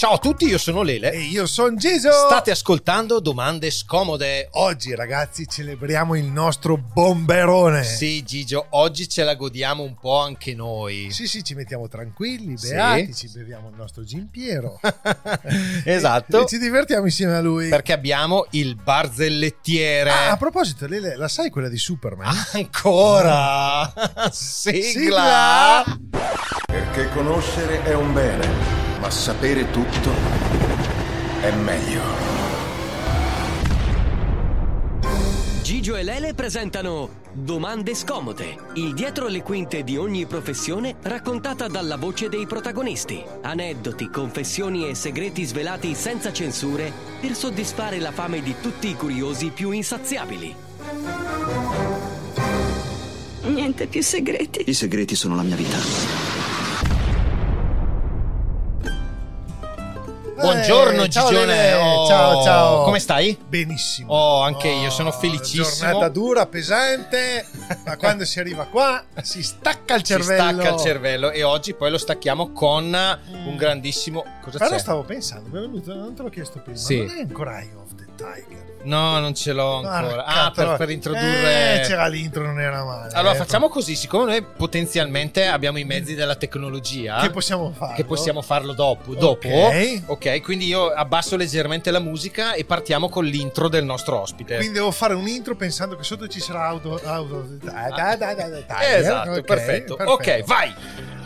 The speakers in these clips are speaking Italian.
Ciao a tutti, io sono Lele. E io sono Giso. State ascoltando domande scomode. Oggi, ragazzi, celebriamo il nostro bomberone. Sì, Gigio, oggi ce la godiamo un po' anche noi. Sì, sì, ci mettiamo tranquilli, Sì. beati, ci beviamo il nostro Gimpiero. esatto. E ci divertiamo insieme a lui. Perché abbiamo il barzellettiere. Ah, a proposito, Lele, la sai quella di Superman? Ah, Ancora? Sigla. Perché conoscere è un bene, ma sapere tutto è meglio. Gigio e Lele presentano Domande scomode, il dietro le quinte di ogni professione raccontata dalla voce dei protagonisti. Aneddoti, confessioni e segreti svelati senza censure per soddisfare la fame di tutti i curiosi più insaziabili. Niente più segreti. I segreti sono la mia vita. Buongiorno Eh, Gigione. Oh, Ciao, ciao. Come stai? Benissimo. Oh, anche io sono felicissimo. Giornata dura, pesante, ma quando si arriva qua si stacca il cervello. Si stacca il cervello e oggi poi lo stacchiamo con un grandissimo... Cosa Però c'è? stavo pensando, mi è venuto, non te l'ho chiesto prima, Sì. non è ancora the Tiger? No, non ce l'ho ancora. Porca Ah, per, per introdurre... Eh, c'era l'intro, non era male. Allora eh, facciamo così, siccome noi potenzialmente abbiamo i mezzi della tecnologia, Che possiamo fare? che possiamo farlo dopo, dopo. Ok. quindi io abbasso leggermente la musica e partiamo con l'intro del nostro ospite. Quindi devo fare un intro pensando che sotto ci sarà auto, auto da- da- da- da- da- esatto, ok, perfetto. Ok, vai.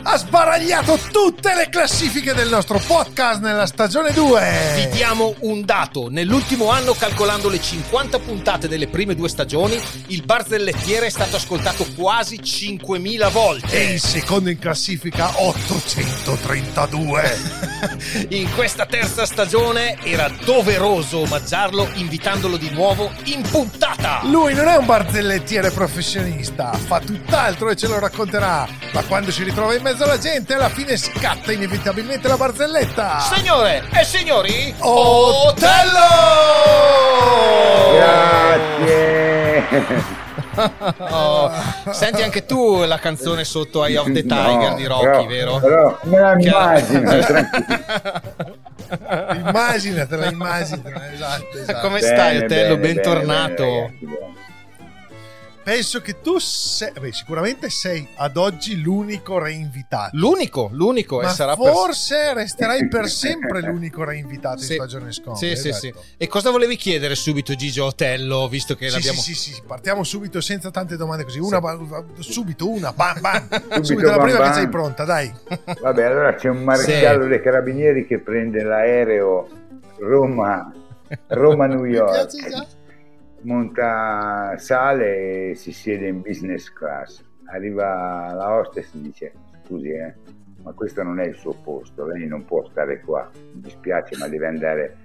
Ha sbaragliato tutte le classifiche del nostro podcast nella stagione 2. Vi diamo un dato. Nell'ultimo anno, calcolando le 50 puntate delle prime due stagioni, il barzellettiere è stato ascoltato quasi 5.000 E volte. il secondo in classifica 832. In questa terza stagione era doveroso omaggiarlo invitandolo di nuovo in puntata. Lui non è un barzellettiere professionista, fa tutt'altro e ce lo racconterà. Ma quando si ritrova in mezzo alla gente, alla fine scatta inevitabilmente la barzelletta. Signore e signori, Otello! Grazie. Oh, senti anche tu la canzone sotto Eye of the Tiger No, di Rocky, però- vero? Però me la immagino, tranquillo. Immaginatela, immaginatela, esatto, esatto. Come stai, Bene, Otello? bene, Bentornato. bene, ragazzi, bene. Penso che tu sei, beh, sicuramente sei ad oggi l'unico reinvitato. L'unico, l'unico, e Ma sarà per- forse resterai per sempre l'unico reinvitato Sì. in stagione scomoda. Sì, sì, sì. esatto. E cosa volevi chiedere subito, Gigio Otello, visto che Sì, l'abbiamo... sì, sì, sì, partiamo subito senza tante domande così. Una, ba- subito, una, bam, bam. subito, Subito, la bam, prima bam. che sei pronta, dai. Vabbè, allora c'è un maresciallo dei carabinieri che prende l'aereo Roma, Roma-New Mi York. piace già. Monta, sale e si siede in business class. Arriva la hostess e dice: Scusi, eh, ma questo non è il suo posto, lei non può stare qua. Mi dispiace, ma deve andare.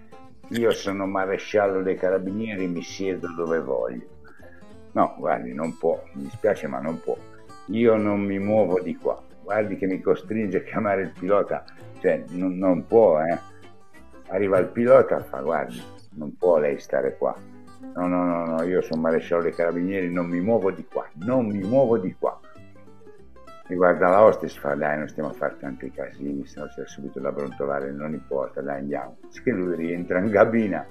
Io sono maresciallo dei carabinieri, mi siedo dove voglio. No, guardi, non può, mi dispiace, ma non può. Io non mi muovo di qua. Guardi che mi costringe a chiamare il pilota, cioè non, non può, eh. Arriva il pilota, fa guardi, non può lei stare qua. No, no, no, no, io sono maresciallo dei carabinieri, non mi muovo di qua, non mi muovo di qua. Mi guarda la hostess fa, dai, non stiamo a fare tanti casini, se no c'è subito da brontolare, non importa, dai, andiamo. Che lui rientra in cabina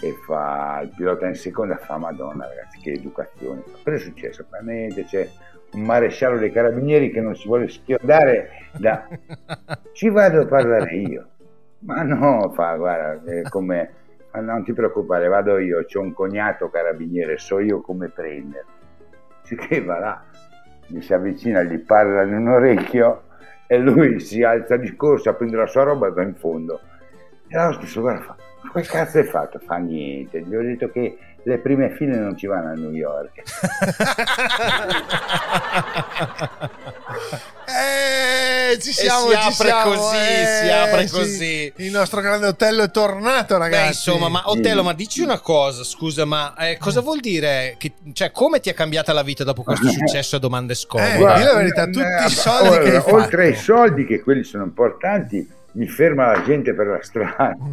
e fa il pilota in seconda, fa, madonna ragazzi, che educazione. Cosa è successo? Fa, niente, c'è un maresciallo dei carabinieri che non si vuole schiodare da... Ci vado a parlare io. Ma no, fa, guarda, come... "Ma non ti preoccupare, vado io, c'ho un cognato carabiniere, so io come prenderlo. Che va là, mi si avvicina, gli parla in un orecchio e lui si alza di corsa, prende la sua roba e va in fondo. E la stesso guarda fa, ma che cazzo hai fatto? Fa niente, gli ho detto che le prime file non ci vanno a New York. Eh, Eh, ci siamo, e si ci apre siamo, così, eh, si apre sì. così. Il nostro grande hotel è tornato, ragazzi. Beh, insomma, ma Otello, ma dici una cosa, scusa, ma eh, cosa vuol dire? Che, cioè, come ti è cambiata la vita dopo questo successo a domande scomode? Eh, di la verità, tutti i soldi Ora, che hai fatto. oltre ai soldi, che quelli sono importanti, mi ferma la gente per la strada.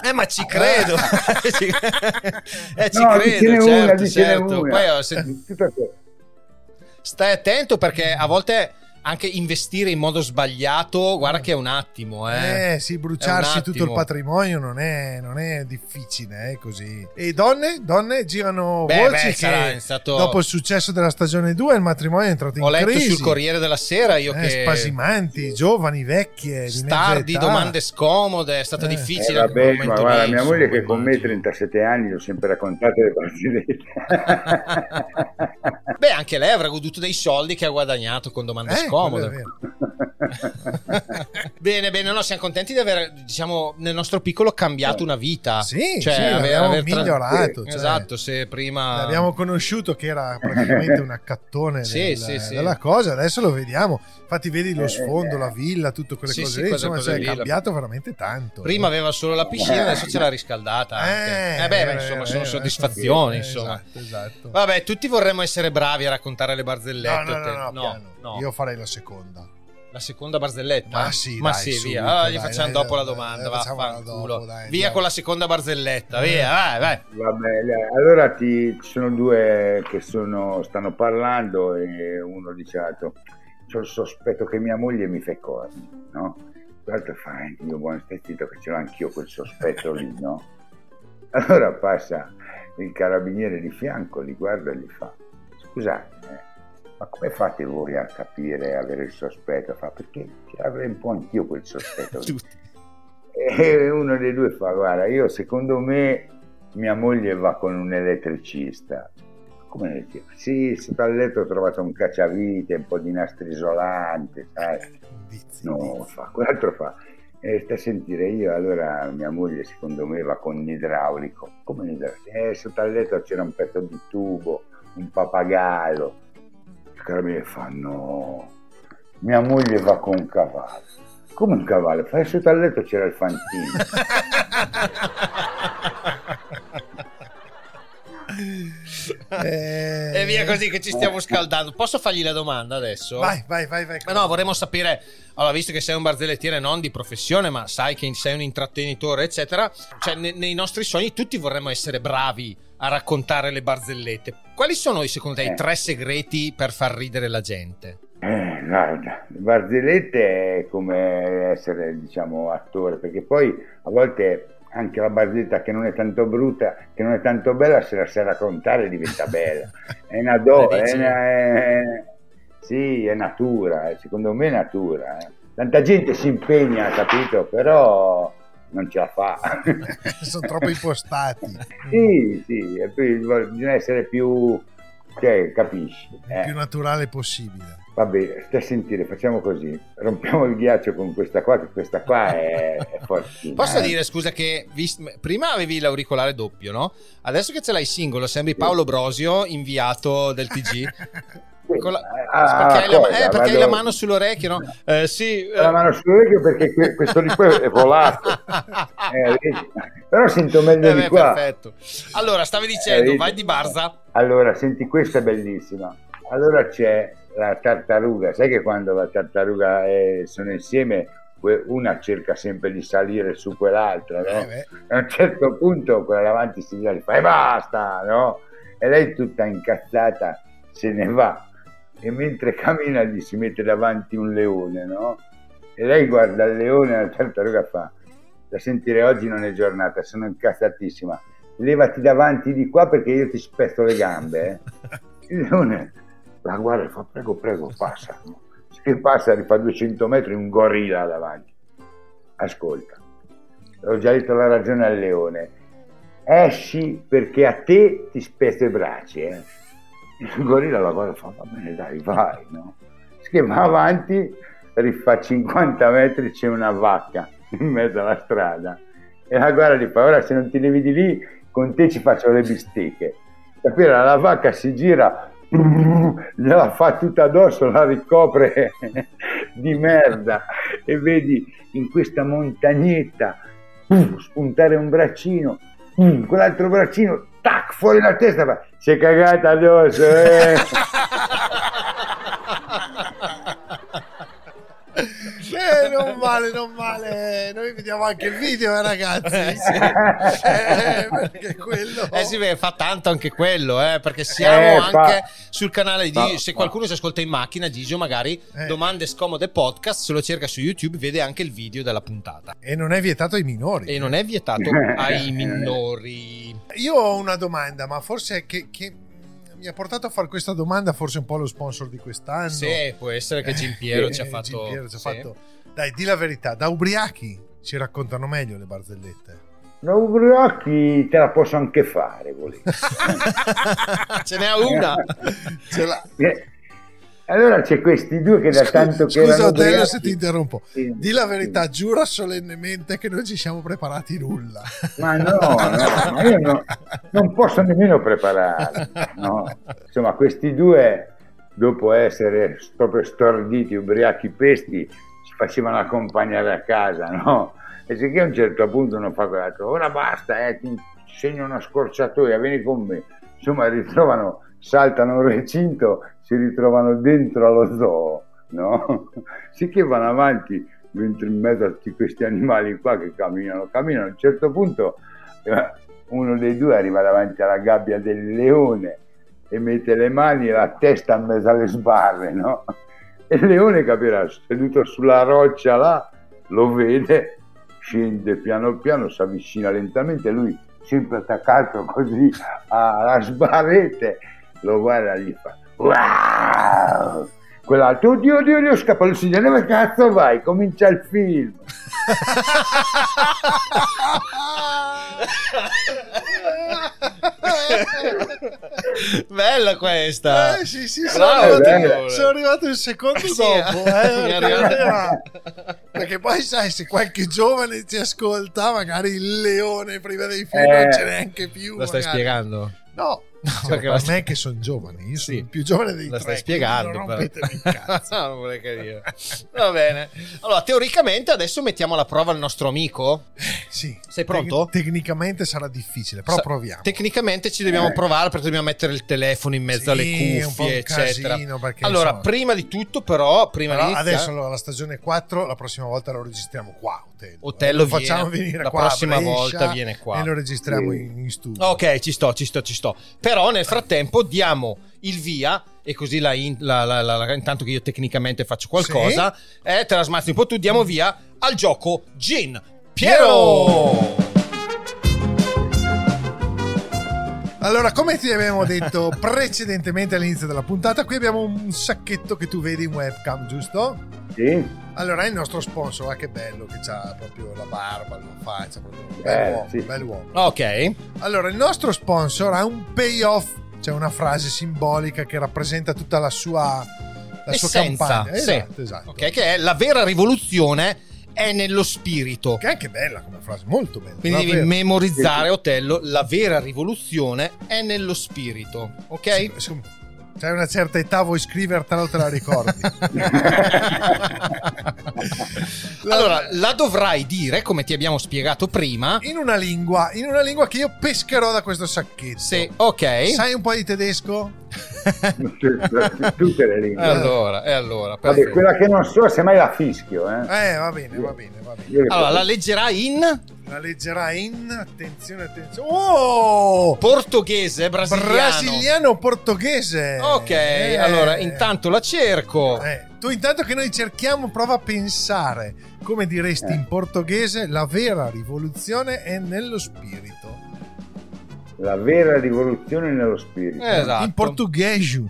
Eh, ma ci credo. Ci- eh, ci No, credo, una, certo, certo. una. Poi, oh, se- stai attento perché a volte anche investire in modo sbagliato, guarda che è un attimo, eh. Eh sì, bruciarsi tutto il patrimonio non è, non è difficile, eh, così. E donne? Donne girano Beh, voci beh, che stato- dopo il successo della stagione 2 il matrimonio è entrato in Ho letto crisi. sul Corriere della Sera io Eh, che spasimanti, giovani, vecchie, di star mezza di età. domande scomode, è stata Eh. Eh, difficile quel vabbè, ma guarda, mia moglie che con me 37 anni l'ho sempre raccontate le barzellette. Beh, anche lei avrà goduto dei soldi che ha guadagnato con domande Eh, scomode. Quello è vero. bene, bene, no, siamo contenti di aver, diciamo, nel nostro piccolo cambiato una vita. Sì, Cioè, sì, aver- aver tra- migliorato. cioè, Esatto, se prima... L'abbiamo conosciuto che era praticamente un accattone Sì, del- sì, sì. della cosa, adesso lo vediamo. Infatti, vedi lo Eh, sfondo, eh. la villa, tutte quelle Sì, cose sì, lì. Insomma, cose cioè, lì, è la- cambiato veramente tanto. Prima aveva solo la piscina, adesso ce l'ha riscaldata. Anche. Eh, Eh, beh, beh, eh, insomma, eh, sono eh, soddisfazioni. eh, insomma. Esatto, esatto. Vabbè, tutti vorremmo essere bravi a raccontare le No, barzellette. no, no, te- no, piano. no. Io farei la seconda. La seconda barzelletta? Ma sì, Ma dai, sì, subito, via. Allora gli dai, facciamo dai, dopo la dai, domanda. dai, facciamola vaffanculo. dopo, dai, Via andiamo. con la seconda barzelletta. Via, vai, vai. Vabbè, allora ti, ci sono due che sono, stanno parlando e uno dice l'altro, c'ho il sospetto che mia moglie mi fa i corni, no? L'altro fa, eh, io buono stai zitto che ce l'ho anch'io quel sospetto lì, no? Allora passa il carabiniere di fianco, li guarda e gli fa, scusate, eh, ma come fate voi a capire, a avere il sospetto? Fa, perché ce l'avrei un po' anch'io quel sospetto. E uno dei due fa, guarda, io secondo me mia moglie va con un elettricista. Come elettricista? Sì, sotto al letto ho trovato un cacciavite, un po' di nastro isolante, sai? No, fa, quell'altro fa. E sta a sentire io, allora mia moglie secondo me va con un idraulico. Come un idraulico? Eh, sotto al letto c'era un pezzo di tubo, un pappagallo. Il carabiniere fa, no, mia moglie va con un cavallo. Come un cavallo? Fai sotto al letto c'era il fantino. Eh, E via così che ci stiamo scaldando. Posso fargli la domanda adesso? Vai, vai, vai, vai. Ma no, vorremmo sapere, allora, visto che sei un barzellettiere non di professione, ma sai che sei un intrattenitore, eccetera, cioè ne- nei nostri sogni tutti vorremmo essere bravi a raccontare le barzellette. Quali sono, secondo te, i Eh. tre segreti per far ridere la gente? Eh, guarda, le barzellette è come essere, diciamo, attore, perché poi a volte anche la barzelletta che non è tanto brutta, che non è tanto bella, se la sai raccontare diventa bella. È una do, è una- è- sì, è natura, eh, secondo me è natura. eh. Tanta gente si impegna, capito, però non ce la fa. Sono troppo impostati. sì, sì, bisogna essere più, cioè, capisci. Il eh. più naturale possibile. Vabbè, stai a sentire, facciamo così. Rompiamo il ghiaccio con questa qua, che questa qua è, è fortissima. Posso eh. dire, scusa, che vis- prima avevi l'auricolare doppio, no? Adesso che ce l'hai singolo, sembri Paolo Brosio, inviato del TG. Con la- Ah, perché hai la, cosa? eh, perché hai Vado- la mano sull'orecchio, no? Eh, sì. eh, La mano sull'orecchio perché que- questo di qua è volato. Eh? Però sento meglio Eh, di beh, qua. perfetto. Allora, stavi dicendo, vedi? vai di Barza. Allora, senti, questa è bellissima. Allora c'è la tartaruga. Sai che quando la tartaruga eh, sono insieme, una cerca sempre di salire su quell'altra, no? Eh, a un certo punto quella davanti si e fa e basta, no? E lei tutta incazzata se ne va e mentre cammina gli si mette davanti un leone, no? E lei guarda il leone e la tartaruga fa da sentire oggi non è giornata, sono incazzatissima. Levati davanti di qua perché io ti spezzo le gambe. eh." Il leone la guarda e fa prego, prego, passa. Se passa, rifà 200 metri, un gorilla davanti. Ascolta, ho già detto la ragione al leone. Esci perché a te ti spezzo i bracci. Eh. Il gorilla la e fa va bene dai, vai. No? Che va avanti, rifà 50 metri, c'è una vacca in mezzo alla strada. E la guarda gli fa ora se non ti levi di lì, con te ci faccio le bistecche. Capire? La vacca si gira, gliela fa tutta addosso, la ricopre di merda e vedi in questa montagnetta spuntare un braccino, quell'altro braccino, tac, fuori la testa, fa, si è cagata addosso, eh. Eh, non male, non male. Noi vediamo anche il video, eh, ragazzi. Eh, sì. Eh, perché quello... Eh sì, beh, fa tanto anche quello, eh, perché siamo Eh, anche fa- sul canale di fa- se qualcuno si ascolta in macchina, Gigio magari Eh. domande scomode podcast, se lo cerca su YouTube vede anche il video della puntata. E non è vietato ai minori. E non è vietato ai minori. Io ho una domanda, ma forse che, che mi ha portato a fare questa domanda, forse un po' lo sponsor di quest'anno. Sì, può essere che Gimpiero ci ha fatto... Gimpiero ci ha sì. fatto- Dai, di la verità, da ubriachi ci raccontano meglio le barzellette. Da ubriachi te la posso anche fare, volevo. Ce n'è una. Ce l'ha. Allora c'è questi due che da Scu- tanto che Scusa, erano Otello, se ti interrompo. Sì, Di la sì. verità, giura solennemente che non ci siamo preparati nulla. Ma no, no, ma io no- non posso nemmeno preparare. no. Insomma, questi due, dopo essere proprio storditi, ubriachi pesti, facevano accompagnare a casa, no? E se che a un certo punto non fa quell'altro, ora basta, eh, ti segno una scorciatoia, vieni con me. Insomma, ritrovano, saltano un recinto, si ritrovano dentro allo zoo, no? Sicché vanno avanti mentre in mezzo a tutti questi animali qua che camminano, camminano, a un certo punto eh, uno dei due arriva davanti alla gabbia del leone e mette le mani e la testa in mezzo alle sbarre, no? E il leone capirà, seduto sulla roccia là, lo vede, scende piano piano, si avvicina lentamente, lui sempre attaccato così alla sbarrete, lo guarda e gli fa wow! Quell'altro, oddio, oddio, oddio, scappa il signore, dove cazzo vai? Comincia il film. Bella questa. Eh sì, sì, sono Bravo, arrivato, sono arrivato il secondo Sì, dopo. eh. eh, è perché, arrivato- perché poi sai, se qualche giovane ci ascolta, magari il leone prima dei film Eh. non c'è neanche più. Lo stai magari. spiegando? No, cioè, perché per la- me che sono giovane, io sono Sì. il più giovane dei Lo tre. stai quindi spiegando. Non rompetemi il cazzo. no, non vorrei che dire. Va bene. Allora, teoricamente adesso mettiamo alla prova il nostro amico. Sì. Sei pronto? Tec- tecnicamente sarà difficile, però Sa- proviamo. Tecnicamente ci dobbiamo Eh. provare perché dobbiamo mettere il telefono in mezzo Sì, alle cuffie, un eccetera. casino, perché, allora, insomma- prima di tutto, però, prima Però di iniziare, adesso allora, la stagione 4, la prossima volta lo registriamo qua. Otello, Otello lo facciamo viene. venire La qua a prossima Brescia volta viene qua. e lo registriamo Sì. in, in studio. Ok, ci sto, ci sto, ci sto. Però nel frattempo diamo il via e così la in- la- la- la- la- intanto che io tecnicamente faccio qualcosa, eh, te la smazzi un po' tu, diamo via al gioco Gin Piero. Allora, come ti abbiamo detto precedentemente all'inizio della puntata, qui abbiamo un sacchetto che tu vedi in webcam, giusto? Sì? Allora, è il nostro sponsor, ah, che bello che ha proprio la barba, la faccia, proprio un bel Eh, uomo, sì. bel uomo. Ok, Allora, il nostro sponsor ha un payoff, c'è una frase simbolica che rappresenta tutta la sua, la sua essenza, campagna. sì. Esatto, esatto. Ok, che è la vera rivoluzione è nello spirito. Che è anche bella come frase, molto bella. Quindi devi memorizzare, Otello, la vera rivoluzione è nello spirito. Ok? Sì, C'hai una certa età, vuoi scrivertela o te la ricordi? allora, la dovrai dire, come ti abbiamo spiegato prima. in una lingua, in una lingua che io pescherò da questo sacchetto. Sì, ok. Sai un po' di tedesco? Tutte le lingue. E allora, e allora, Vabbè, quella che non so, semmai la fischio. Eh. Eh, va bene, va bene, va bene. Allora, la leggerà in La leggerai in attenzione, attenzione. Oh! portoghese brasiliano. Brasiliano portoghese. Ok, Eh. allora intanto la cerco. Eh, tu intanto che noi cerchiamo, prova a pensare come diresti Eh. in portoghese la vera rivoluzione è nello spirito. La vera rivoluzione nello spirito. Esatto. In portoghese.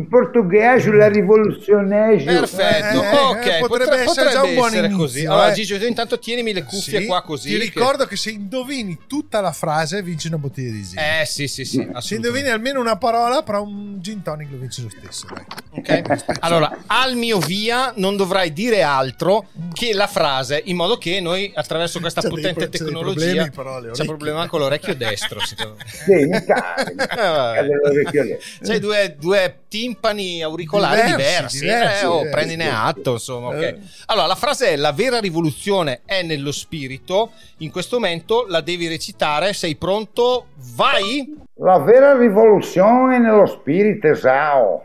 In portoghese la rivoluzione. Perfetto, Eh, eh, ok, eh, potrebbe potrebbe, essere potrebbe già un buon inizio, così. Allora, eh. Gigio, tu intanto tienimi le cuffie Sì, qua così. Ti che- ricordo che... se indovini tutta la frase vinci una bottiglia di gin. Eh, sì, sì, sì. se indovini almeno una parola, però un gin tonic lo vinci lo stesso. Dai. Ok. Allora, al mio via non dovrai dire altro che la frase, in modo che noi attraverso questa dei potente dei tecnologia problemi, però, le c'è orecchie. problema con l'orecchio destro, secondo me. Sì, mi cade, mi Eh, vabbè. cade l'orecchio destro. C'hai due, due team timpani auricolari Diversi, diversi. diversi, eh, oh, eh, prendine atto, insomma. ok. Eh. Allora, la frase è: La vera rivoluzione è nello spirito. In questo momento la devi recitare. Sei pronto? Vai! La vera rivoluzione nello spirito, Sao.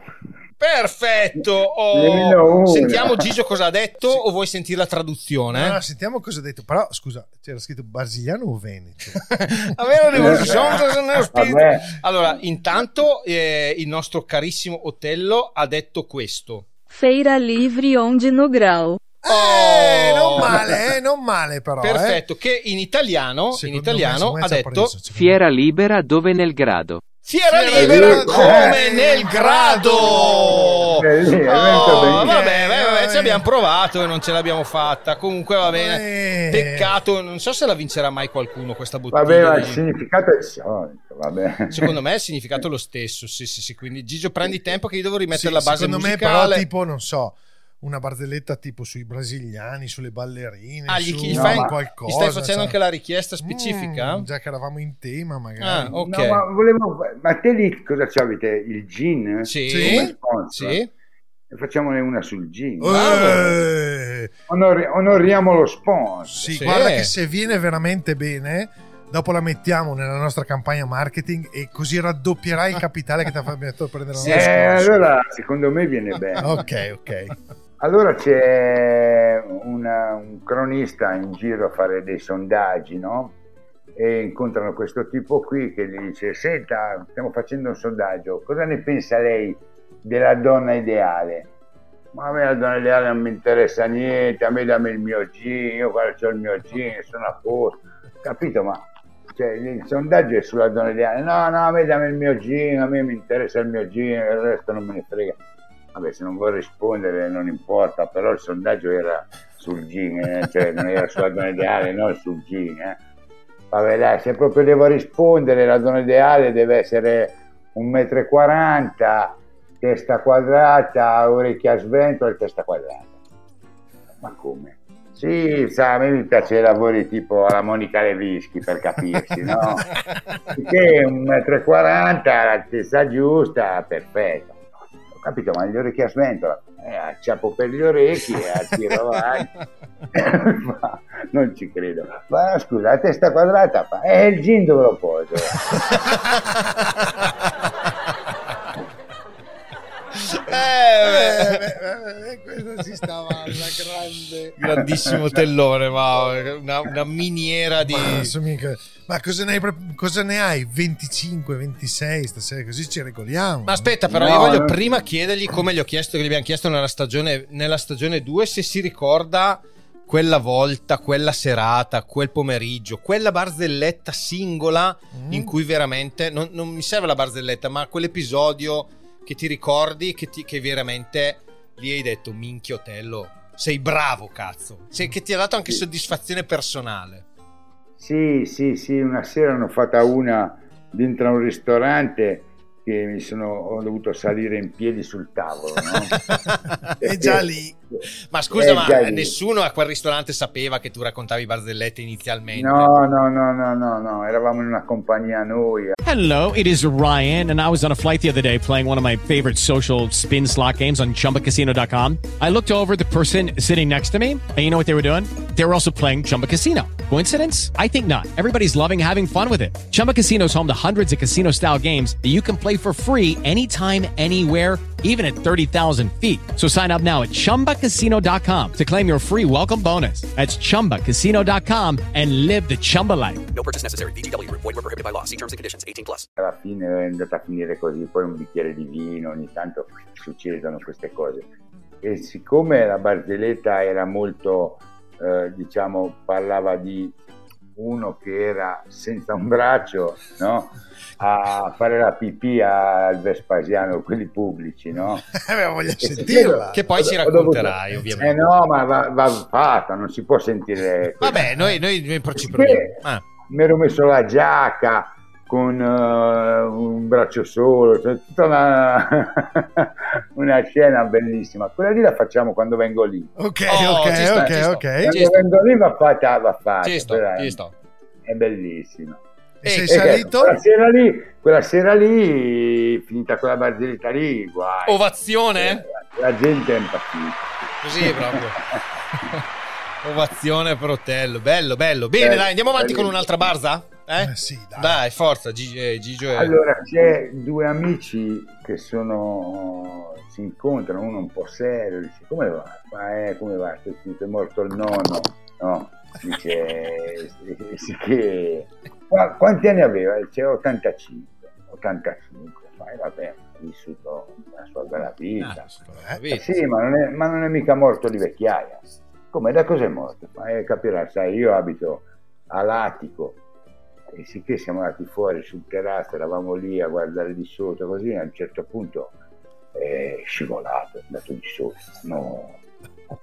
Perfetto! Oh, sentiamo Gigio cosa ha detto o vuoi sentire la traduzione? No, sentiamo cosa ha detto. Però, scusa, c'era scritto brasiliano o veneto? La vera rivoluzione nello spirito. Vabbè. Allora, intanto eh, il nostro carissimo Otello ha detto questo. Feira livre onde no grau. Eh, Oh. non male, eh, non male però. eh. Perfetto, che in italiano, in italiano me, ha me detto preso, Fiera libera dove nel grado. Fiera Fiera libera libera come come nel grado. È Oh, vabbè, vabbè, vabbè, ci Eh. abbiamo provato e non ce l'abbiamo fatta. Comunque va bene. Eh. Peccato, non so se la vincerà mai qualcuno questa bottiglia. Vabbè, ma il significato è il solito, vabbè. Secondo me il significato è lo stesso. Sì, sì, sì. Quindi Gigio, prendi tempo che io devo rimettere Sì, la base secondo musicale. me però tipo non so una barzelletta tipo sui brasiliani sulle ballerine Ah, gli, su gli No, fai- ma- qualcosa gli stai facendo sai. anche la richiesta specifica? Mm, già che eravamo in tema magari Ah, ok. No, ma, volevo, ma te lì cosa c'avete? Il gin? Sì. Come sponsor? Sì. E Facciamone una sul gin. Eh, Onori- onoriamo lo sponsor. sì, Sì. guarda che se viene veramente bene dopo la mettiamo nella nostra campagna marketing e così raddoppierai il capitale che ti ha fatto prendere l'anno Eh, scorso allora secondo me viene bene. ok ok Allora c'è una- un cronista in giro a fare dei sondaggi, no? E incontrano questo tipo qui che gli dice: Senta, stiamo facendo un sondaggio, cosa ne pensa lei della donna ideale? Ma a me la donna ideale non mi interessa niente, a me dammi il mio gin, io quando ho il mio gin sono a posto. Capito? Ma cioè, il sondaggio è sulla donna ideale. No, no, a me dammi il mio gin, a me mi interessa il mio gin, il resto non me ne frega. Vabbè, se non vuoi rispondere non importa, però il sondaggio era sul gin, eh, cioè non era sulla donna ideale, non sul gin. Eh. Vabbè, dai, se proprio devo rispondere, la donna ideale deve essere un metro e quaranta, testa quadrata, orecchie a sventolo e testa quadrata. Ma come? Sì, sa, a me mi piace i lavori tipo alla Monica Levischi per capirsi, no? Perché un metro e quaranta, la testa giusta, perfetta. Capito, ma gli orecchi a sventola, eh, acciappo per gli orecchi e al tiro avanti. Ma non ci credo. Ma scusa, la testa quadrata, fa, eh, il gin dove lo poso? Eh, Eh, eh, questa si stava alla grande grandissimo tellone, ma una, una miniera di. Ma, ma cosa, ne hai, cosa ne hai? 25, 26 stasera? Così ci regoliamo. Ma aspetta, però, No, io voglio no. prima chiedergli come gli ho chiesto, che gli abbiamo chiesto nella stagione, nella stagione 2, se si ricorda quella volta, quella serata, quel pomeriggio, quella barzelletta singola Mm. in cui veramente non, non mi serve la barzelletta, ma quell'episodio che ti ricordi che, ti- che veramente lì hai detto minchia Otello, sei bravo cazzo, Sei- che ti ha dato anche soddisfazione personale. Sì, sì, sì, una sera ne ho fatta una dentro a un ristorante che mi sono, ho dovuto salire in piedi sul tavolo, no? È già lì. Ma scusa, Eh, ma nessuno a quel ristorante sapeva che tu raccontavi barzellette inizialmente? No, no, no, no, no, no, eravamo in una compagnia noi. Hello, it is Ryan, and I was on a flight the other day playing one of my favorite social spin slot games on chumbacasino.com. I looked over the person sitting next to me, and you know what they were doing? They were also playing Chumba Casino. Coincidence? I think not. Everybody's loving having fun with it. Chumba Casino is home to hundreds of casino style games that you can play for free anytime, anywhere, even at 30,000 feet. So sign up now at chumbacasino.com to claim your free welcome bonus. That's chumbacasino.com and live the Chumba life. No purchase necessary. VGW Group. Void were prohibited by law. See terms and conditions. 18 plus. Alla fine è andata a finire così, poi un bicchiere di vino, ogni tanto succedono queste cose. E siccome la barzelletta era molto, eh, diciamo, parlava di uno che era senza un braccio, no? A fare la pipì al Vespasiano, quelli pubblici, no? Eh, voglio E sentirla. Che poi ci dovuto- racconterai, ovviamente. Eh no, ma va, va fatta, non si può sentire. Vabbè, noi, noi, noi ci proviamo. Ah. mi ero messo la giacca con eh, un braccio solo, cioè tutta una, una scena bellissima. Quella lì la facciamo quando vengo lì. Ok, Oh, ok, sta, ok, sta. ok. Quando Ci vengo lì va fatta, va fatta. Ci sto, ci è- sto. È bellissima. E sei Eh, salito? Quella sera lì, quella sera lì, finita quella barzelletta lì, guai. Ovazione? La, la gente è impazzita. Così proprio. Ovazione per Otello. Bello, bello. Bene, Bello, dai, andiamo avanti bello. con un'altra barza? Eh? sì, dai. forza, Gigi, eh, Gigio e... Allora, c'è due amici che sono si incontrano, uno un po' serio, dice come va? Ma eh, come va? È morto il nonno, no? Dice sì che Qua- quanti anni aveva? Dice 85, 85, ma eh, vabbè, ha vissuto la sua bella vita. Eh, sì, ma non, è, ma non è mica morto di vecchiaia. Come da cosa è morto? Ma eh, capirai, sai, io abito a Latico e sicché siamo andati fuori sul terrazzo, eravamo lì a guardare di sotto, così a un certo punto è scivolato, è andato di sotto. No,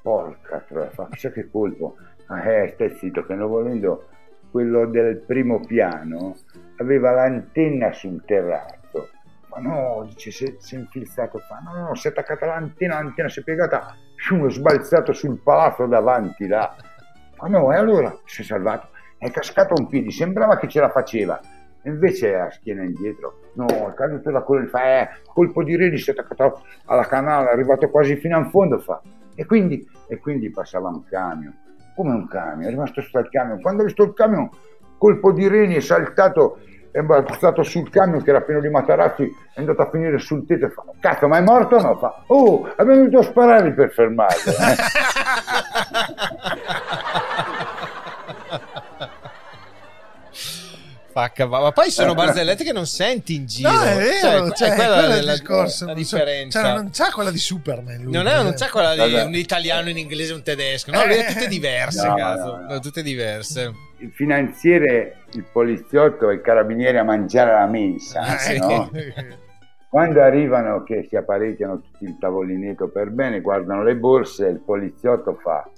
porca troia, chissà che colpo. Ah, Eh, stai zitto, che non volendo quello del primo piano aveva l'antenna sul terrazzo. Ma no, dice, si, si è infilzato, fa, no, no, si è attaccata l'antenna, l'antenna si è piegata, scium, è sbalzato sul palazzo davanti là. Ma no, e allora si è salvato, è cascato un piede, sembrava che ce la faceva. Invece a schiena indietro, no, è caduto da quello, fa, eh, colpo di reni, si è attaccato alla canale, è arrivato quasi fino in fondo, fa. E quindi, e quindi passava un camion, come un camion, è rimasto sul camion. Quando ha visto il camion, colpo di reni, è saltato, è balzato sul camion che era pieno di matarazzi, è andato a finire sul tetto e fa, cazzo, ma è morto o no? Fa, oh, è venuto a sparare per fermarlo. eh." Facca, ma ma poi sono barzellette che non senti in giro. No, è vero, que- cioè, quella quello è il la- discorso. la non so- differenza. cioè, non c'ha quella di Superman. Lui, Non, è, non c'è quella di Vabbè. un italiano, un inglese, un tedesco. No, Eh. le tutte diverse, No, cazzo. no, no. Tutte diverse. il finanziere, il poliziotto e il carabiniere a mangiare alla mensa, Ah, sì. no? Quando arrivano che si apparecchiano tutti il tavolinetto per bene, guardano le borse, il poliziotto fa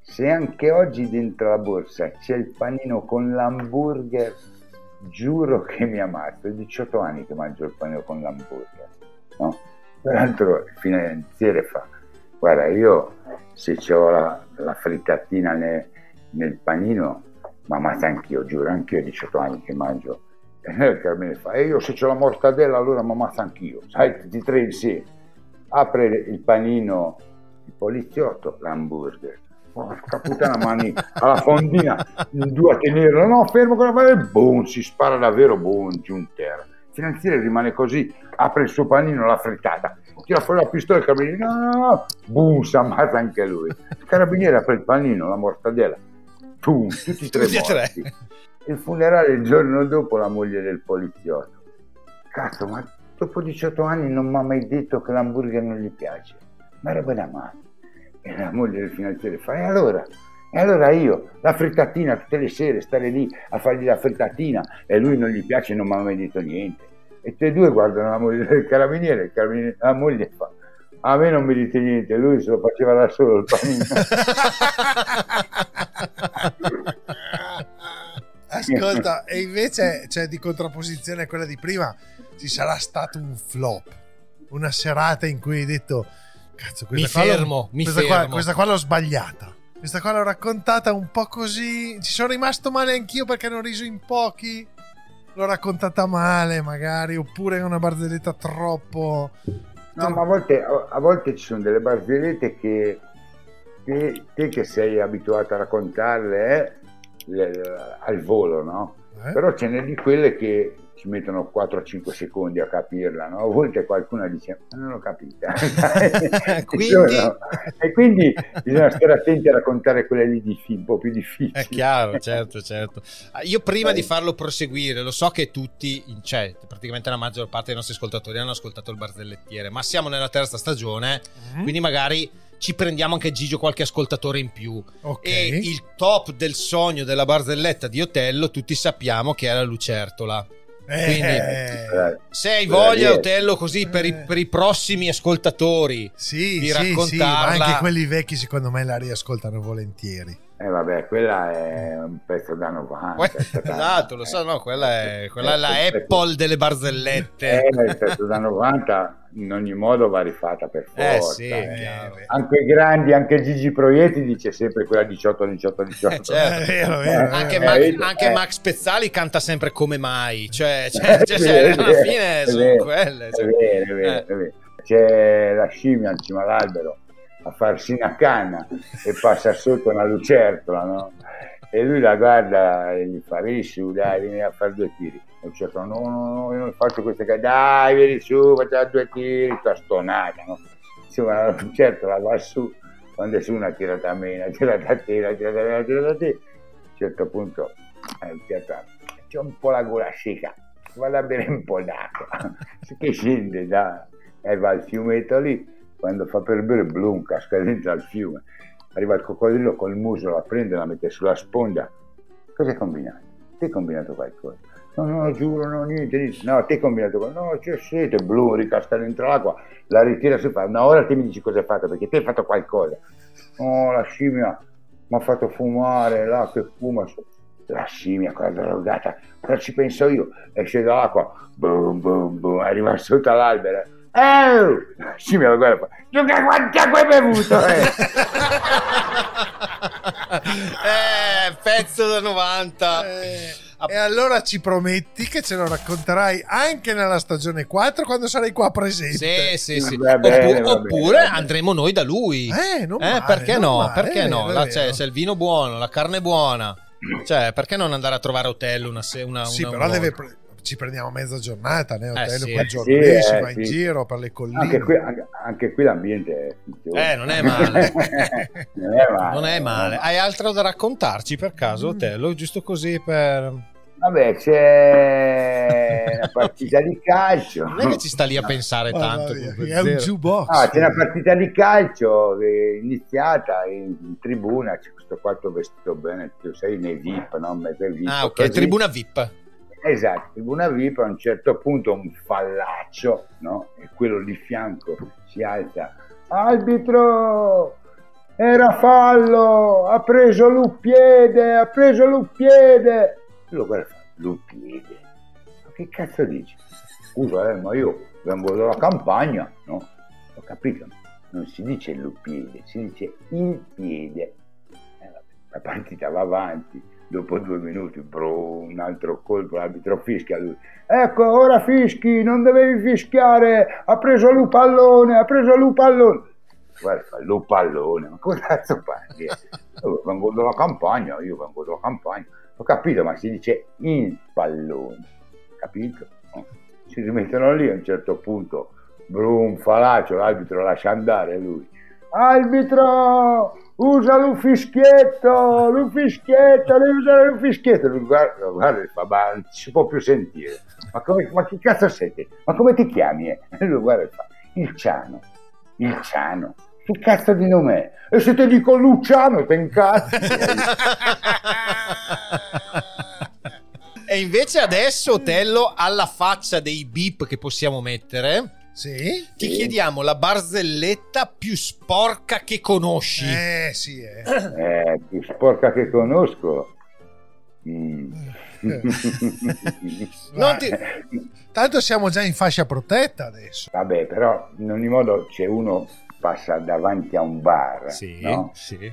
se anche oggi dentro la borsa c'è il panino con l'hamburger, giuro che mi ammazzo. È 18 anni che mangio il panino con l'hamburger. No? Peraltro il finanziere fa, guarda io se ho la, la frittatina ne- nel panino, ma ammazzo anch'io, giuro, anch'io ho 18 anni che mangio. E il carabiniere fa, e io se c'ho la mortadella allora mi ammazzo anch'io. Sai, tutti e tre insieme. Apre il panino, il poliziotto, l'hamburger. Porca puttana, mani alla fondina, in due a tenerlo. No, fermo con la mano e boom, si spara davvero, boom, giù in terra. Il finanziere rimane così, apre il suo panino, la frittata, tira fuori la pistola e il carabiniere, no, no, no, boom, si ammazza anche lui. Il carabiniere apre il panino, la mortadella, boom, tutti e tre morti. Il funerale il giorno dopo la moglie del poliziotto. Cazzo, ma dopo 18 anni non mi ha mai detto che l'hamburger non gli piace. Ma roba da male. E la moglie del finanziere fa, e allora? E allora io, la frittatina tutte le sere, stare lì a fargli la frittatina e lui non gli piace non mi ha mai detto niente. E tutti e due guardano la moglie del carabiniere, il carabiniere- la moglie fa, a me non mi dite niente, lui se lo faceva da solo il panino. Ascolta, e invece, cioè, di contrapposizione a quella di prima, ci sarà stato un flop. Una serata in cui hai detto, cazzo, Mi qua, fermo, mi questa, qua, fermo." questa qua l'ho sbagliata. Questa qua l'ho raccontata un po' così. Ci sono rimasto male anch'io perché ne ho riso in pochi. L'ho raccontata male, magari, oppure è una barzelletta troppo. No, ma a volte, a volte ci sono delle barzellette che te, te che sei abituato a raccontarle eh, le- al volo, no? Eh? Però ce n'è di quelle che ci mettono 4-5 secondi a capirla, no? A volte qualcuno dice, ma non l'ho capita. Quindi? No. E quindi bisogna stare attenti a raccontare quelle lì diffi- un po' più difficili. È chiaro, certo, certo. Ah, Io prima di farlo proseguire, lo so che tutti, cioè praticamente la maggior parte dei nostri ascoltatori hanno ascoltato il barzellettiere, ma siamo nella terza stagione, Mhm. quindi magari ci prendiamo anche Gigio qualche ascoltatore in più. Ok. E il top del sogno della barzelletta di Otello, tutti sappiamo che è la lucertola. Quindi, Eh, se hai voglia, Otello, così per i, per i prossimi ascoltatori sì, di sì, sì, raccontarla. anche quelli vecchi secondo me la riascoltano volentieri. Eh vabbè, quella è un pezzo da 90. Que- esatto, lo so, no, quella è, quella è la Eh, Apple delle barzellette. Eh, il pezzo da 90 in ogni modo va rifatta per forza. Eh sì, eh. Anche i grandi, anche Gigi Proietti dice sempre quella 18, 18, 18. Eh, certo. Vero, vero, Anche. Max, anche Eh. Max Pezzali canta sempre come mai, cioè, cioè, cioè, cioè, alla fine sono quelle. È cioè. vero, è vero, Eh. è vero. C'è la scimmia in cima all'albero a farsi una canna e passa sotto una lucertola, no? E lui la guarda e gli fa, vieni su, dai, vieni a fare due tiri. E il no, no, no, io non faccio queste canne, dai, vieni su, facciamo due tiri, sta stonata, no? Insomma, la lucertola va su, quando è su una tirata a me, una tirata a te, una tirata a me, una tirata a te. A un certo punto, eh, c'è un po' la gola secca, vado a bere un po' d'acqua. che scende da, e va al fiumetto lì, quando fa per bere, blum, casca dentro al fiume. Arriva il coccodrillo col muso, la prende, la mette sulla sponda. Cosa hai combinato? Ti hai combinato qualcosa? No, no, giuro, no, niente, niente. No, ti hai combinato qualcosa? No, c'è sete, blu, ricasca dentro l'acqua, la ritira su fa. Una ora ti mi dici cosa hai fatto, perché ti hai fatto qualcosa. Oh, la scimmia mi ha fatto fumare, là che fuma. La scimmia, quella drogata, cosa ci penso io? Esce dall'acqua, boom, boom, boom, arriva sotto all'albero. Eh! La scimmia lo guarda Giuca, quanti acqua hai bevuto? Eh? Eh, pezzo da 90. E allora ci prometti che ce lo racconterai anche nella stagione 4 quando sarai qua presente. Sì, sì, sì. Va bene, Oppu- va bene, oppure va bene. andremo noi da lui. Eh, non male, perché non no? male, perché no? vero, Là c'è, c'è il vino buono, la carne è buona. Cioè, perché non andare a trovare hotel una, se- una, Sì, una- però una deve volta? pre- ci prendiamo mezza giornata, né? Hotel, sì, quel eh, giorno sì, lì, si eh, va in sì. giro per le colline. Anche qui, anche, anche qui l'ambiente è. Eh, non è male. non è male. Non è male. Hai altro da raccontarci per caso, Otello? Giusto così per... Vabbè, c'è una partita di calcio. Non è che ci sta lì a pensare Ah, tanto. no, comunque, è un jukebox. Ah, c'è una partita di calcio è iniziata in, in tribuna, c'è questo quarto vestito bene, tu sai, nei VIP, no? Mezzo VIP, Ah, ok, così. tribuna VIP. Esatto, tribuna VIP a un certo punto un fallaccio, no? E quello di fianco si alza. Arbitro! Era fallo! Ha preso l'uppiede! Ha preso l'uppiede! Lo guarda fa, l'uppiede? Ma che cazzo dici? Scusa, eh, ma io vengo dalla campagna, no? Ho capito, non si dice l'uppiede, si dice il piede. Eh, la partita va avanti. Dopo due minuti, bro, un altro colpo, l'arbitro fischia lui. Ecco, ora fischi, non dovevi fischiare, ha preso lui pallone, ha preso lui pallone. Guarda, lui pallone, ma come cazzo parli? Io vengo dalla campagna, io vengo dalla campagna. Ho capito, ma si dice il pallone, capito? Si rimettono lì a un certo punto, brum, falaccio, l'arbitro lascia andare lui. Arbitro, usa un fischietto, un fischietto, devi usare un fischietto. Guarda, guarda fa, ma non si può più sentire. Ma, come, ma che cazzo senti? Ma come ti chiami? eh? Lui guarda e fa, il Ciano, il Ciano. Che cazzo di nome è? E se ti dico Luciano, te incazzi. E invece adesso, Otello, alla faccia dei beep che possiamo mettere, Sì? ti chiediamo la barzelletta più sporca che conosci. Eh, sì, eh. Eh, più sporca che conosco. Mm. Non ti- Tanto siamo già in fascia protetta adesso. Vabbè, però in ogni modo c'è uno passa davanti a un bar, Sì, no? sì.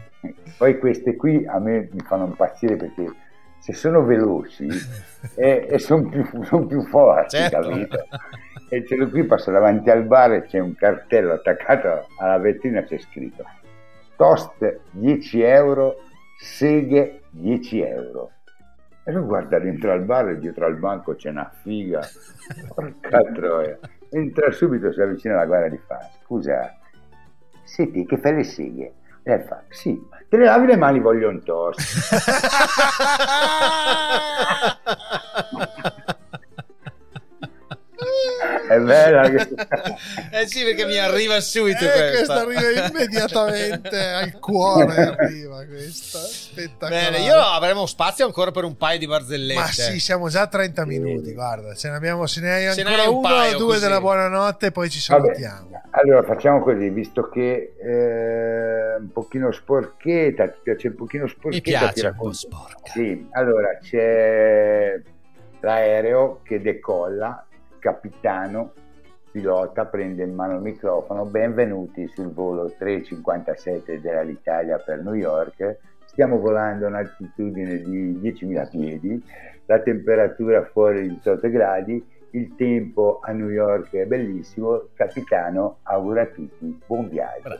Poi queste qui a me mi fanno impazzire perché se sono veloci e, sono più, son più forti, Certo. capito? E quello qui passa davanti al bar e c'è un cartello attaccato alla vetrina c'è scritto toast 10 euro, seghe 10 euro. E lui guarda dentro al bar e dietro al banco c'è una figa. Porca troia. Entra subito, si avvicina alla guardia di fa. Scusa, sei te che fai le seghe? E lei fa, sì, te le lavi le mani, voglio un toast. È bella che- Eh sì, perché mi arriva subito Eh, questa. questa arriva immediatamente al cuore. Arriva questa spettacolare. Bene, io avremo spazio ancora per un paio di barzellette. Ma sì, siamo già a 30 minuti. Guarda, ce ne abbiamo, se ne hai Se ne ancora hai un uno paio o due così. della buonanotte, poi ci Vabbè, salutiamo. allora facciamo così, visto che eh, un pochino sporchetta, ti piace un pochino sporchetta? piace ti un po' sporca. Sì, allora c'è l'aereo che decolla, capitano, pilota, prende in mano il microfono, benvenuti sul volo 357 dell'Italia per New York, stiamo volando a un'altitudine di 10.000 piedi, la temperatura fuori di 18 gradi, il tempo a New York è bellissimo, capitano augura a tutti. Buon viaggio.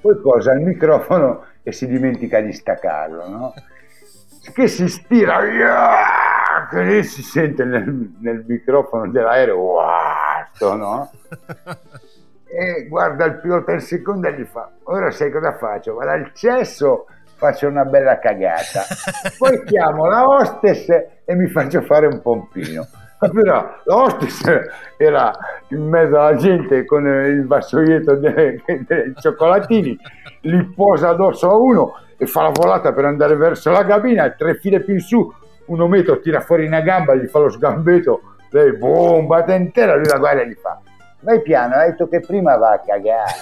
Poi posa il microfono e si dimentica di staccarlo, no? Che si stira. Via, che lì si sente nel, nel microfono dell'aereo, wow, no? E guarda il pilota il secondo e gli fa, ora sai cosa faccio? Vado al cesso, faccio una bella cagata, poi chiamo la hostess e mi faccio fare un pompino. Però la hostess era in mezzo alla gente con il vassoietto dei, dei cioccolatini, li posa addosso a uno e fa la volata per andare verso la cabina tre file più in su, uno metro tira fuori una gamba, gli fa lo sgambetto, lei boom, batte intera, lui la guarda e gli fa vai piano, hai detto che prima va a cagare.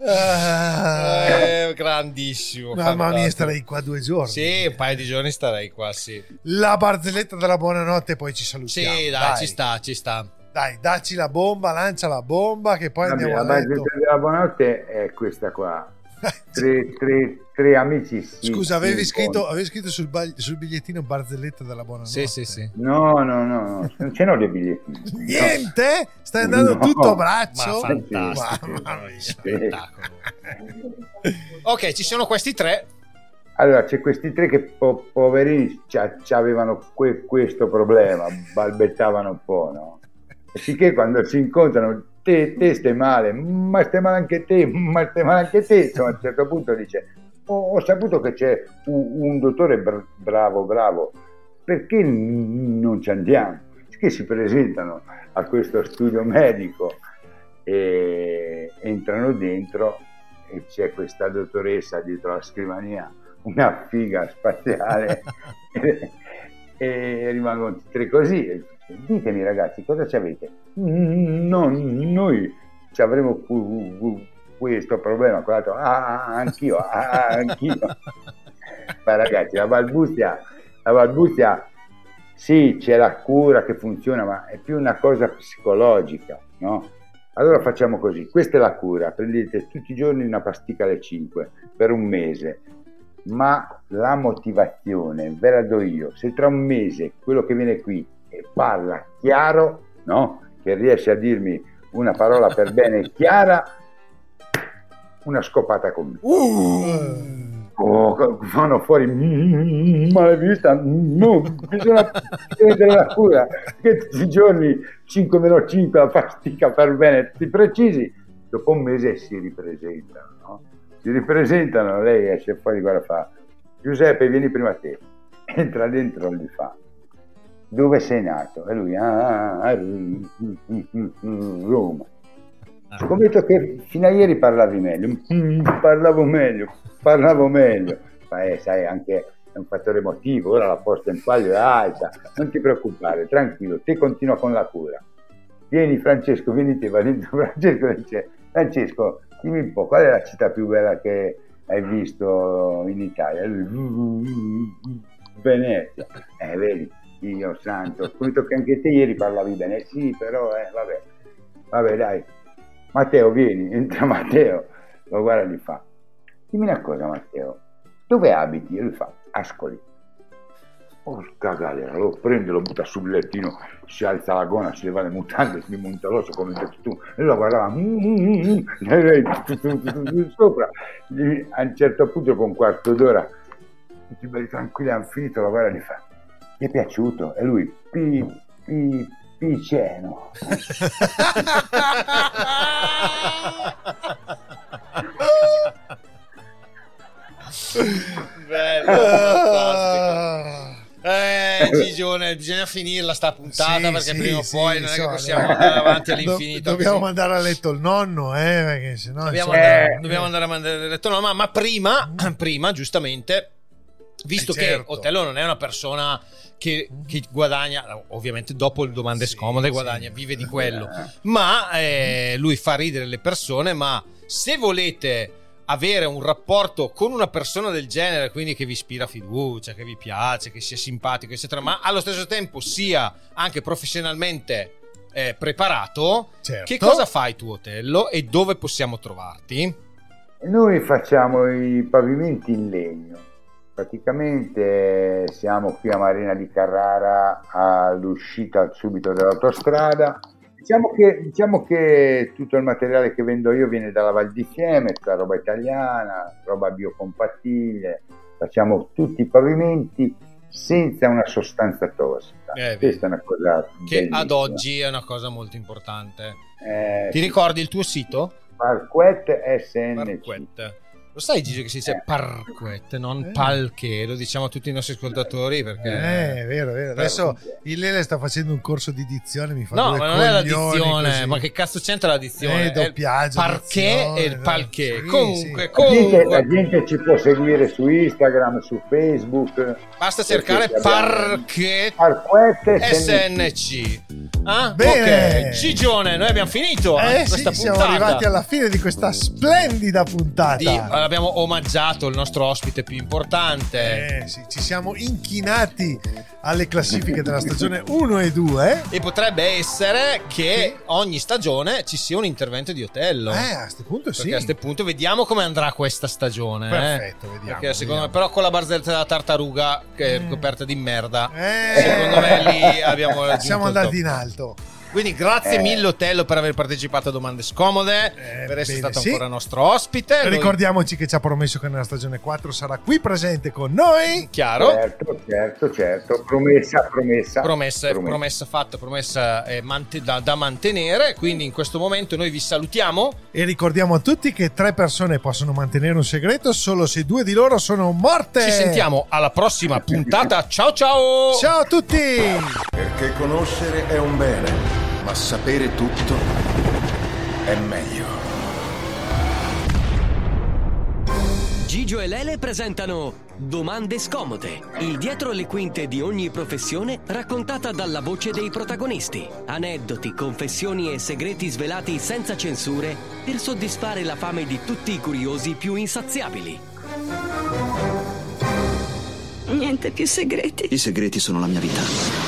Eh, grandissimo. Mamma mia, fantastico. starei qua due giorni. Sì, un paio di giorni starei qua, sì. La barzelletta della buonanotte, poi ci salutiamo. Sì, dai, ci sta, ci sta. Dai, dacci la bomba, lancia la bomba, che poi Vabbè, andiamo la a letto. barzelletta della buonanotte è questa qua. Tre, tre, tre amici si- Scusa, avevi scritto, avevi scritto sul, ba- sul bigliettino barzelletta della buonanotte? Sì, sì, sì. No, no, no, no, non ce n'ho dei biglietti. Niente? Stai andando No. tutto a braccio? Ma fantastico. Mamma mia. Spettacolo. ok, ci sono questi tre. Allora, c'è questi tre che po- poverini avevano questo problema, balbettavano un po', no? Sicché quando si incontrano, te, te stai male, ma stai male anche te, ma stai male anche te, insomma, a un certo punto dice, "Ho- ho saputo che c'è un, un dottore br- bravo, bravo, perché non ci andiamo? Che si presentano a questo studio medico e entrano dentro e c'è questa dottoressa dietro la scrivania, una figa spaziale e, e rimangono tre così. Ditemi ragazzi, cosa ci avete? "Mm, No, noi ci avremo questo problema, quell'altro, ah, anch'io, ah, anch'io. Ma ragazzi, la balbuzia, la balbuzia, sì, c'è la cura che funziona, ma è più una cosa psicologica, no? Allora facciamo così, questa è la cura, prendete tutti i giorni una pasticca alle 5 per un mese, ma la motivazione ve la do io. Se tra un mese quello che viene qui e parla chiaro, no? Che riesce a dirmi una parola per bene chiara, una scopata con me. Oh, fanno fuori mm, malevista, no, bisogna prendere la cura che tutti i giorni 5 meno 5 la pasticca per bene, tutti precisi, dopo un mese si ripresentano, no? si ripresentano, lei esce fuori, guarda, fa Giuseppe vieni prima te, entra dentro e gli fa dove sei nato? E lui, ah, ah, mm, mm, mm, mm, Roma. Scommetto che fino a ieri parlavi meglio, parlavo meglio, parlavo meglio. Ma eh, sai, anche è un fattore emotivo, ora la posta in palio è alta, non ti preoccupare, tranquillo, te continua con la cura. Vieni Francesco, vieni te, va dentro Francesco dice, Francesco, dimmi un po', qual è la città più bella che hai visto in Italia? E lui, "Mm, Venezia. Eh, vedi, Dio santo, scommetto che anche te ieri parlavi bene, sì, però, eh, vabbè, vabbè, dai. Matteo, vieni, entra Matteo, lo guarda e gli fa, dimmi una cosa Matteo, dove abiti? E lui fa, Ascoli. Porca galera, lo prende, lo butta sul lettino, si alza la gonna, si leva le mutande, si monta l'osso come tu, e lo guardava, sopra, a un certo punto con un quarto d'ora, tutti belli tranquilli, hanno finito, lo guarda e gli fa, ti è piaciuto? E lui, pi, pi, piceno. Bello, fantastico. finirla sta puntata Sì, perché sì, prima o sì, poi non è che possiamo andare avanti Do- all'infinito. dobbiamo così. mandare a letto il nonno, eh, perché sennò Dobbiamo, insomma- andare, dobbiamo andare a mandare a letto, no, ma, ma prima, prima, giustamente, visto Eh, che certo. Otello non è una persona che, che guadagna, ovviamente dopo le domande Sì, scomode sì. guadagna, vive di quello, ma eh, lui fa ridere le persone, ma se volete avere un rapporto con una persona del genere, quindi che vi ispira fiducia, che vi piace, che sia simpatico, eccetera, ma allo stesso tempo sia anche professionalmente eh, preparato, Certo. che cosa fai tu, Otello, e dove possiamo trovarti? Noi facciamo i pavimenti in legno. Praticamente eh, siamo qui a Marina di Carrara all'uscita subito dall'autostrada. Diciamo che, diciamo che tutto il materiale che vendo io viene dalla Val di tutta roba italiana, roba biocompatibile. Facciamo tutti i pavimenti senza una sostanza tossica. Eh. Questa è una cosa Che bellissima. ad oggi è una cosa molto importante. Eh, Ti ricordi il tuo sito? Parquet SNC. Parquet. Lo sai Gigi che si dice parquet, non Eh. palche, lo diciamo a tutti i nostri ascoltatori perché... Eh, è vero, è vero. Adesso il Lele sta facendo un corso di dizione, mi fa No, due ma non è la dizione, così. ma che cazzo c'entra la dizione? Eh, doppiaggio, È il parquet dizione, e il palquet. sì, comunque, sì. La gente, comunque, la gente ci può seguire su Instagram, su Facebook. basta cercare parquet Parquet SNC. Ah, Bene. ok. Gigione, noi abbiamo finito Eh sì, questa siamo puntata. arrivati alla fine di questa splendida puntata. Di- abbiamo omaggiato il nostro ospite più importante. Eh, sì, ci siamo inchinati alle classifiche della stagione 1 e 2. E potrebbe essere che ogni stagione ci sia un intervento di Otello. Eh, a questo punto sì. Perché a questo punto vediamo come andrà questa stagione. eh. Perfetto, vediamo, Perché secondo vediamo. me, però con la barzelletta della tartaruga che è coperta di merda. Eh, Secondo me lì abbiamo siamo andati in alto. Quindi grazie Eh. mille Otello per aver partecipato a Domande Scomode, Eh, per essere bene, stato sì. ancora nostro ospite. Noi- Ricordiamoci che ci ha promesso che nella stagione 4 sarà qui presente con noi. Chiaro? Certo, certo, certo. Promessa, promessa. Promessa, promessa fatta, promessa eh, mante- da, da mantenere. Quindi in questo momento noi vi salutiamo. E ricordiamo a tutti che tre persone possono mantenere un segreto solo se due di loro sono morte. Ci sentiamo alla prossima puntata. Ciao ciao! Ciao a tutti! Perché conoscere è un bene, ma sapere tutto è meglio. Gigio e Lele presentano Domande scomode, il dietro le quinte di ogni professione raccontata dalla voce dei protagonisti. Aneddoti, confessioni e segreti svelati senza censure per soddisfare la fame di tutti i curiosi più insaziabili. Niente più segreti. I segreti sono la mia vita.